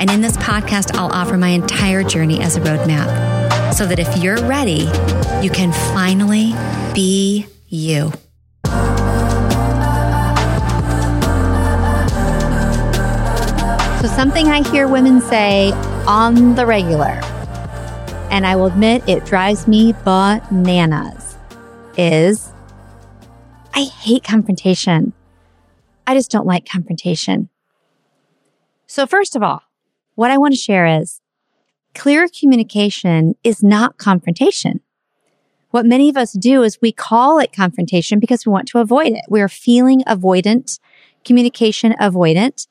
And in this podcast, I'll offer my entire journey as a roadmap so that if you're ready, you can finally be you. So, something I hear women say on the regular and I will admit it drives me bananas, is I hate confrontation. I just don't like confrontation. So, first of all, what I want to share is clear communication is not confrontation. What many of us do is we call it confrontation because we want to avoid it. We're feeling avoidant, communication avoidant,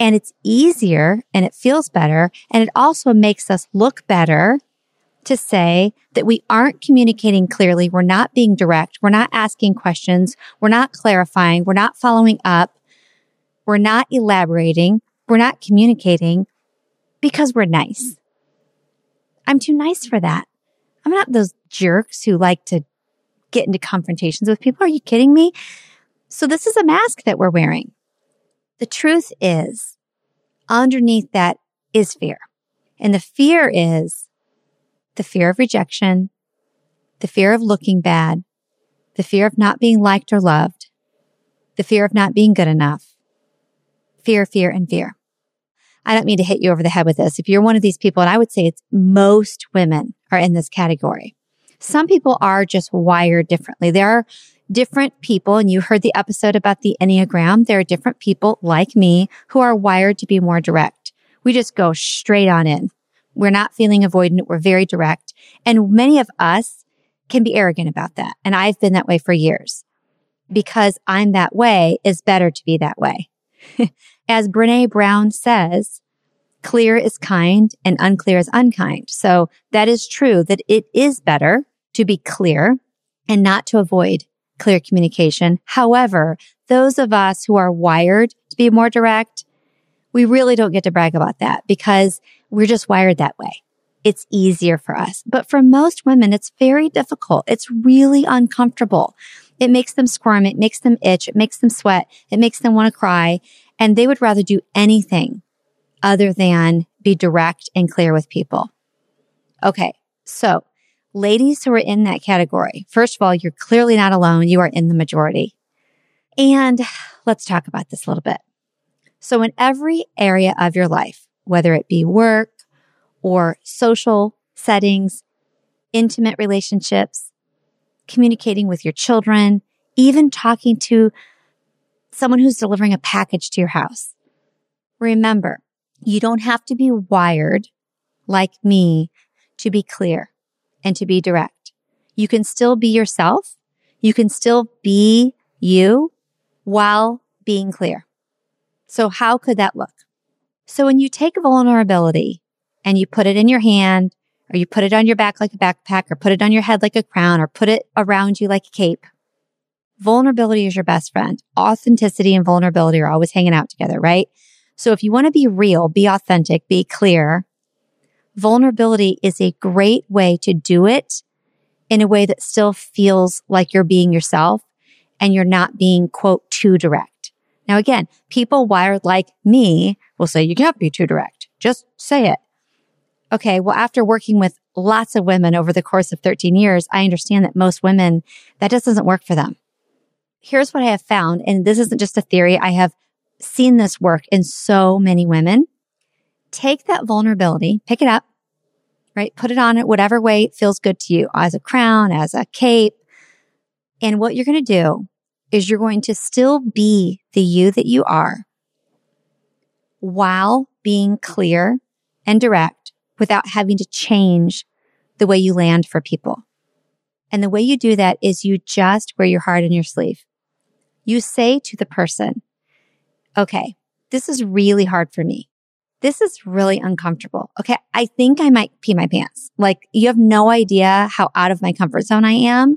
and it's easier and it feels better. And it also makes us look better to say that we aren't communicating clearly. We're not being direct. We're not asking questions. We're not clarifying. We're not following up. We're not elaborating. We're not communicating because we're nice. I'm too nice for that. I'm not those jerks who like to get into confrontations with people. Are you kidding me? So this is a mask that we're wearing. The truth is underneath that is fear. And the fear is the fear of rejection, the fear of looking bad, the fear of not being liked or loved, the fear of not being good enough, fear, fear, and fear. I don't mean to hit you over the head with this. If you're one of these people, and I would say it's most women are in this category. Some people are just wired differently. There are different people, and you heard the episode about the Enneagram. There are different people like me who are wired to be more direct. We just go straight on in. We're not feeling avoidant. We're very direct. And many of us can be arrogant about that. And I've been that way for years because I'm that way is better to be that way. As Brene Brown says, clear is kind and unclear is unkind. So that is true that it is better to be clear and not to avoid clear communication. However, those of us who are wired to be more direct, we really don't get to brag about that because we're just wired that way. It's easier for us. But for most women, it's very difficult. It's really uncomfortable. It makes them squirm. It makes them itch. It makes them sweat. It makes them want to cry. And they would rather do anything other than be direct and clear with people. Okay. So ladies who are in that category, first of all, you're clearly not alone. You are in the majority. And let's talk about this a little bit. So in every area of your life, whether it be work or social settings, intimate relationships, communicating with your children, even talking to someone who's delivering a package to your house. Remember, you don't have to be wired like me to be clear and to be direct. You can still be yourself. You can still be you while being clear. So how could that look? So when you take vulnerability and you put it in your hand or you put it on your back like a backpack or put it on your head like a crown or put it around you like a cape, vulnerability is your best friend. Authenticity and vulnerability are always hanging out together, right? So if you want to be real, be authentic, be clear, vulnerability is a great way to do it in a way that still feels like you're being yourself and you're not being quote too direct. Now, again, people wired like me will say, you can't be too direct. Just say it. Okay. Well, after working with lots of women over the course of 13 years, I understand that most women, that just doesn't work for them. Here's what I have found. And this isn't just a theory. I have seen this work in so many women take that vulnerability, pick it up, right? Put it on it whatever way feels good to you as a crown, as a cape. And what you're going to do is you're going to still be the you that you are while being clear and direct without having to change the way you land for people. And the way you do that is you just wear your heart in your sleeve. You say to the person, okay, this is really hard for me. This is really uncomfortable. Okay. I think I might pee my pants. Like you have no idea how out of my comfort zone I am,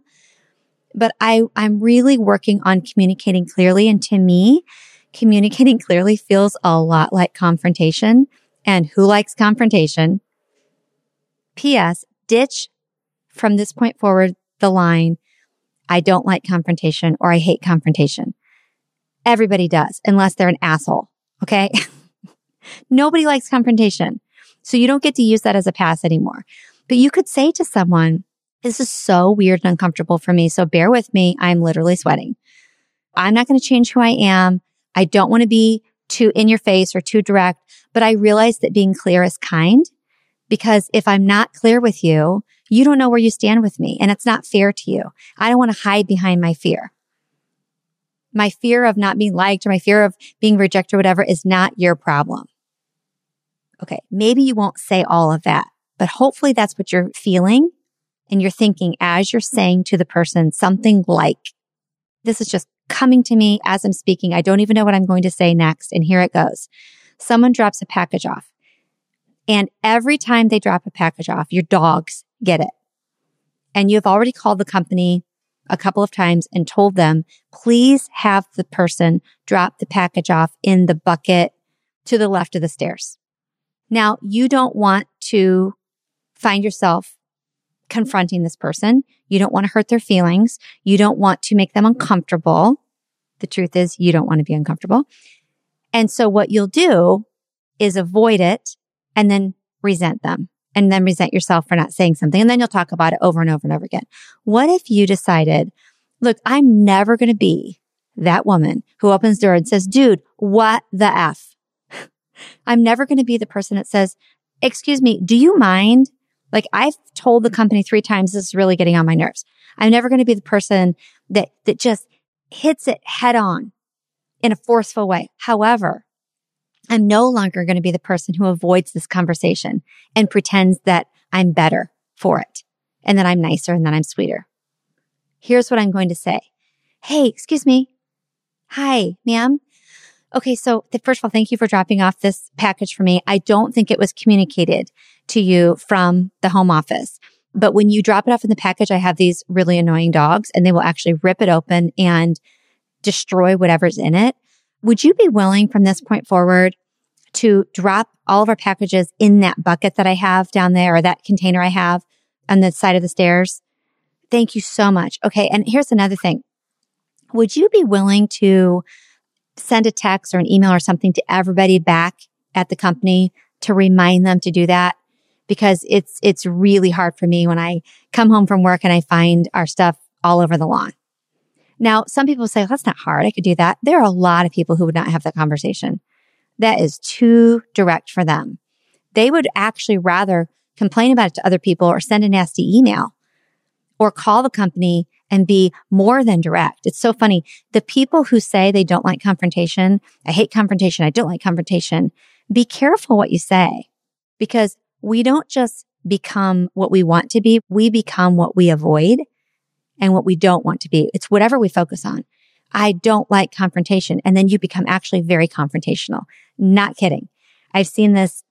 but I, I'm really working on communicating clearly. And to me, communicating clearly feels a lot like confrontation. And who likes confrontation? P.S. Ditch from this point forward the line, I don't like confrontation or I hate confrontation. Everybody does, unless they're an asshole. Okay. Nobody likes confrontation. So you don't get to use that as a pass anymore. But you could say to someone, this is so weird and uncomfortable for me. So bear with me. I'm literally sweating. I'm not going to change who I am. I don't want to be too in your face or too direct, but I realize that being clear is kind because if I'm not clear with you, you don't know where you stand with me and it's not fair to you. I don't want to hide behind my fear. My fear of not being liked or my fear of being rejected or whatever is not your problem. Okay. Maybe you won't say all of that, but hopefully that's what you're feeling and you're thinking as you're saying to the person something like, this is just coming to me as I'm speaking. I don't even know what I'm going to say next. And here it goes. Someone drops a package off. And every time they drop a package off, your dogs get it. And you have already called the company a couple of times and told them, please have the person drop the package off in the bucket to the left of the stairs. Now, you don't want to find yourself confronting this person. You don't want to hurt their feelings. You don't want to make them uncomfortable. The truth is you don't want to be uncomfortable. And so what you'll do is avoid it and then resent them and then resent yourself for not saying something. And then you'll talk about it over and over and over again. What if you decided, look, I'm never going to be that woman who opens the door and says, dude, what the F? I'm never going to be the person that says, excuse me, do you mind? Like I've told the company three times, this is really getting on my nerves. I'm never going to be the person that, that just hits it head on in a forceful way. However, I'm no longer going to be the person who avoids this conversation and pretends that I'm better for it and that I'm nicer and that I'm sweeter. Here's what I'm going to say. Hey, excuse me. Hi, ma'am. Okay. So first of all, thank you for dropping off this package for me. I don't think it was communicated to you from the home office. But when you drop it off in the package, I have these really annoying dogs and they will actually rip it open and destroy whatever's in it. Would you be willing from this point forward to drop all of our packages in that bucket that I have down there or that container I have on the side of the stairs? Thank you so much. Okay. And here's another thing. Would you be willing to send a text or an email or something to everybody back at the company to remind them to do that? Because it's, it's really hard for me when I come home from work and I find our stuff all over the lawn. Now, some people say, well, that's not hard. I could do that. There are a lot of people who would not have that conversation. That is too direct for them. They would actually rather complain about it to other people or send a nasty email or call the company and be more than direct. It's so funny. The people who say they don't like confrontation, I hate confrontation, I don't like confrontation, be careful what you say because we don't just become what we want to be. We become what we avoid and what we don't want to be. It's whatever we focus on. I don't like confrontation. And then you become actually very confrontational. Not kidding. I've seen this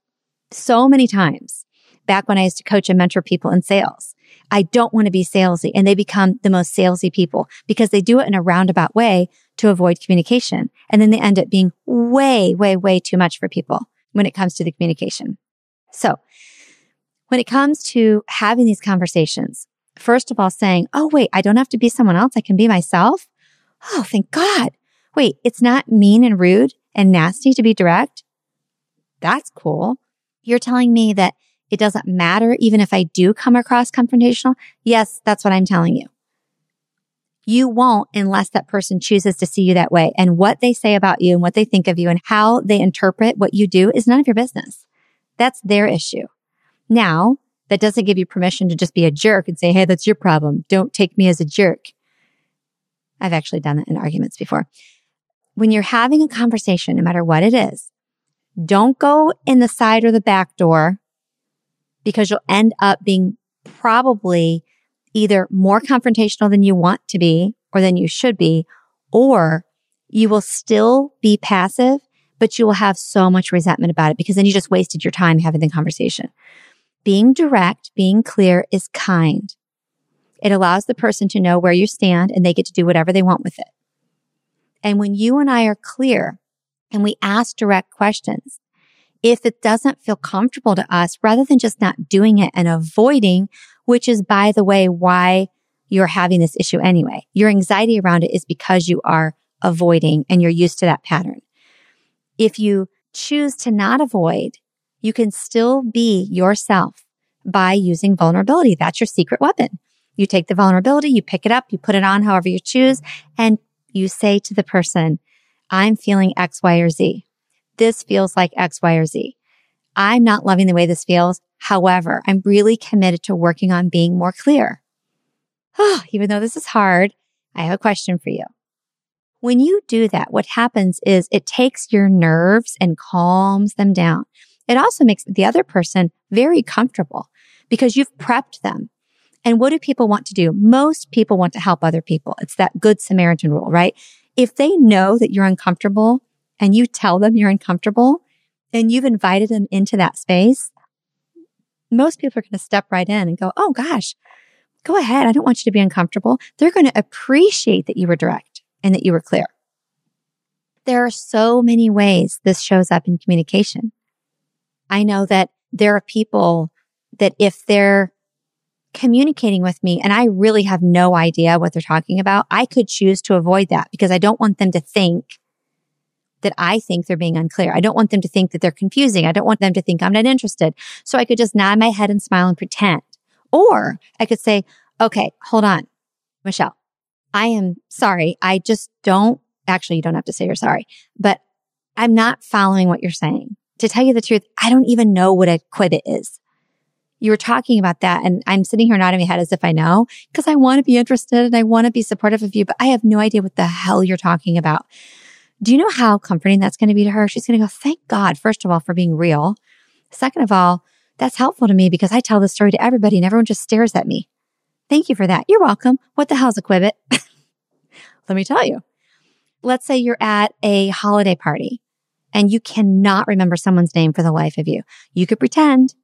so many times back when I used to coach and mentor people in sales. I don't want to be salesy and they become the most salesy people because they do it in a roundabout way to avoid communication. And then they end up being way, way, way too much for people when it comes to the communication. So when it comes to having these conversations, first of all, saying, Oh, wait, I don't have to be someone else. I can be myself. Oh, thank God. Wait, it's not mean and rude and nasty to be direct. That's cool. You're telling me that it doesn't matter even if I do come across confrontational. Yes, that's what I'm telling you. You won't unless that person chooses to see you that way. And what they say about you and what they think of you and how they interpret what you do is none of your business. That's their issue. Now, that doesn't give you permission to just be a jerk and say, Hey, that's your problem. Don't take me as a jerk. I've actually done that in arguments before. When you're having a conversation, no matter what it is, don't go in the side or the back door because you'll end up being probably either more confrontational than you want to be or than you should be, or you will still be passive, but you will have so much resentment about it because then you just wasted your time having the conversation. Being direct, being clear is kind. It allows the person to know where you stand and they get to do whatever they want with it. And when you and I are clear and we ask direct questions, if it doesn't feel comfortable to us, rather than just not doing it and avoiding, which is, by the way, why you're having this issue anyway. Your anxiety around it is because you are avoiding and you're used to that pattern. If you choose to not avoid, you can still be yourself by using vulnerability. That's your secret weapon. You take the vulnerability, you pick it up, you put it on however you choose, and you say to the person, I'm feeling X, Y, or Z. This feels like X, Y, or Z. I'm not loving the way this feels. However, I'm really committed to working on being more clear. Oh, even though this is hard, I have a question for you. When you do that, what happens is it takes your nerves and calms them down. It also makes the other person very comfortable because you've prepped them. And what do people want to do? Most people want to help other people. It's that good Samaritan rule, right? If they know that you're uncomfortable and you tell them you're uncomfortable and you've invited them into that space, most people are going to step right in and go, Oh gosh, go ahead. I don't want you to be uncomfortable. They're going to appreciate that you were direct and that you were clear. There are so many ways this shows up in communication. I know that there are people that if they're communicating with me and I really have no idea what they're talking about, I could choose to avoid that because I don't want them to think that I think they're being unclear. I don't want them to think that they're confusing. I don't want them to think I'm not interested. So I could just nod my head and smile and pretend. Or I could say, okay, hold on, Michelle. I am sorry. I just don't actually, you don't have to say you're sorry, but I'm not following what you're saying. To tell you the truth, I don't even know what a qubit is. You were talking about that and I'm sitting here nodding my head as if I know because I want to be interested and I want to be supportive of you, but I have no idea what the hell you're talking about. Do you know how comforting that's going to be to her? She's going to go, thank God, first of all, for being real. Second of all, that's helpful to me because I tell this story to everybody and everyone just stares at me. Thank you for that. You're welcome. What the hell's a qubit? Let me tell you. Let's say you're at a holiday party and you cannot remember someone's name for the life of you. You could pretend.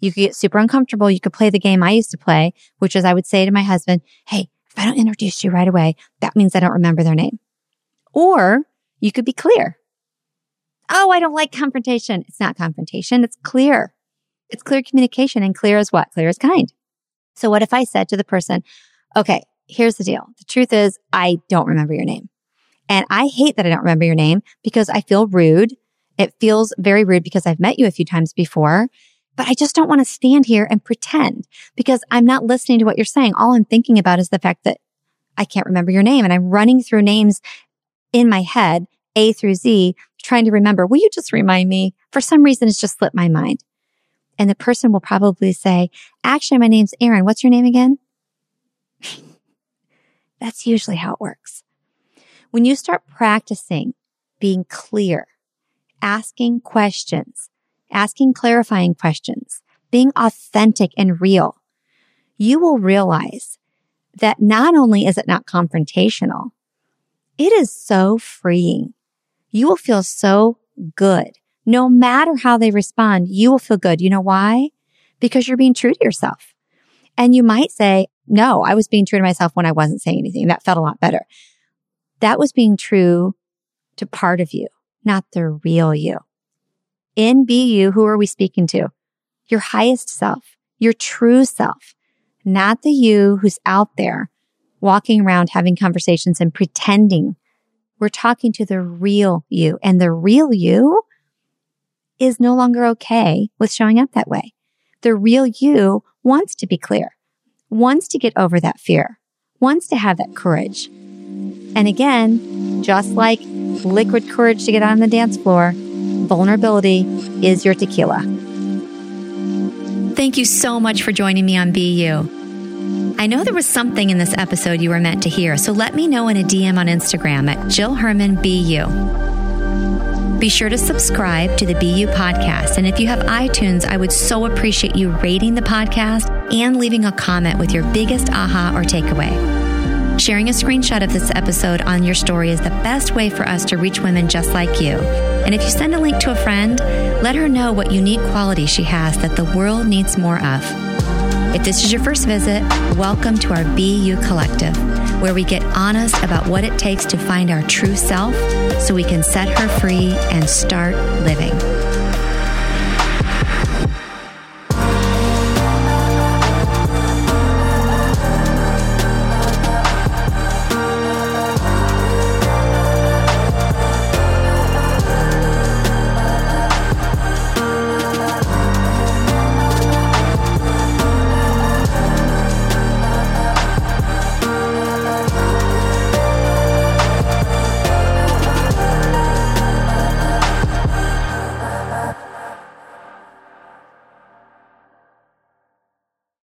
You could get super uncomfortable. You could play the game I used to play, which is I would say to my husband, Hey, if I don't introduce you right away, that means I don't remember their name. Or you could be clear. Oh, I don't like confrontation. It's not confrontation. It's clear. It's clear communication and clear as what? Clear as kind. So what if I said to the person, okay, here's the deal. The truth is I don't remember your name. And I hate that I don't remember your name because I feel rude. It feels very rude because I've met you a few times before, but I just don't want to stand here and pretend because I'm not listening to what you're saying. All I'm thinking about is the fact that I can't remember your name and I'm running through names in my head, A through Z, trying to remember, will you just remind me? For some reason, it's just slipped my mind. And the person will probably say, actually, my name's Aaron. What's your name again? That's usually how it works. When you start practicing being clear, asking questions, asking clarifying questions, being authentic and real, you will realize that not only is it not confrontational, it is so freeing. You will feel so good. No matter how they respond, you will feel good. You know why? Because you're being true to yourself. And you might say, no, I was being true to myself when I wasn't saying anything. That felt a lot better. That was being true to part of you, not the real you. In Be You, who are we speaking to? Your highest self, your true self, not the you who's out there walking around having conversations and pretending. We're talking to the real you and the real you is no longer okay with showing up that way. The real you wants to be clear, wants to get over that fear, wants to have that courage. And again, just like liquid courage to get on the dance floor, vulnerability is your tequila. Thank you so much for joining me on Be You. I know there was something in this episode you were meant to hear, so let me know in a DM on Instagram at Jill Herman BU. Be sure to subscribe to the Be You podcast. And if you have iTunes, I would so appreciate you rating the podcast and leaving a comment with your biggest aha or takeaway. Sharing a screenshot of this episode on your story is the best way for us to reach women just like you. And if you send a link to a friend, let her know what unique quality she has that the world needs more of. If this is your first visit, welcome to our Be You Collective, where we get honest about what it takes to find our true self so we can set her free and start living.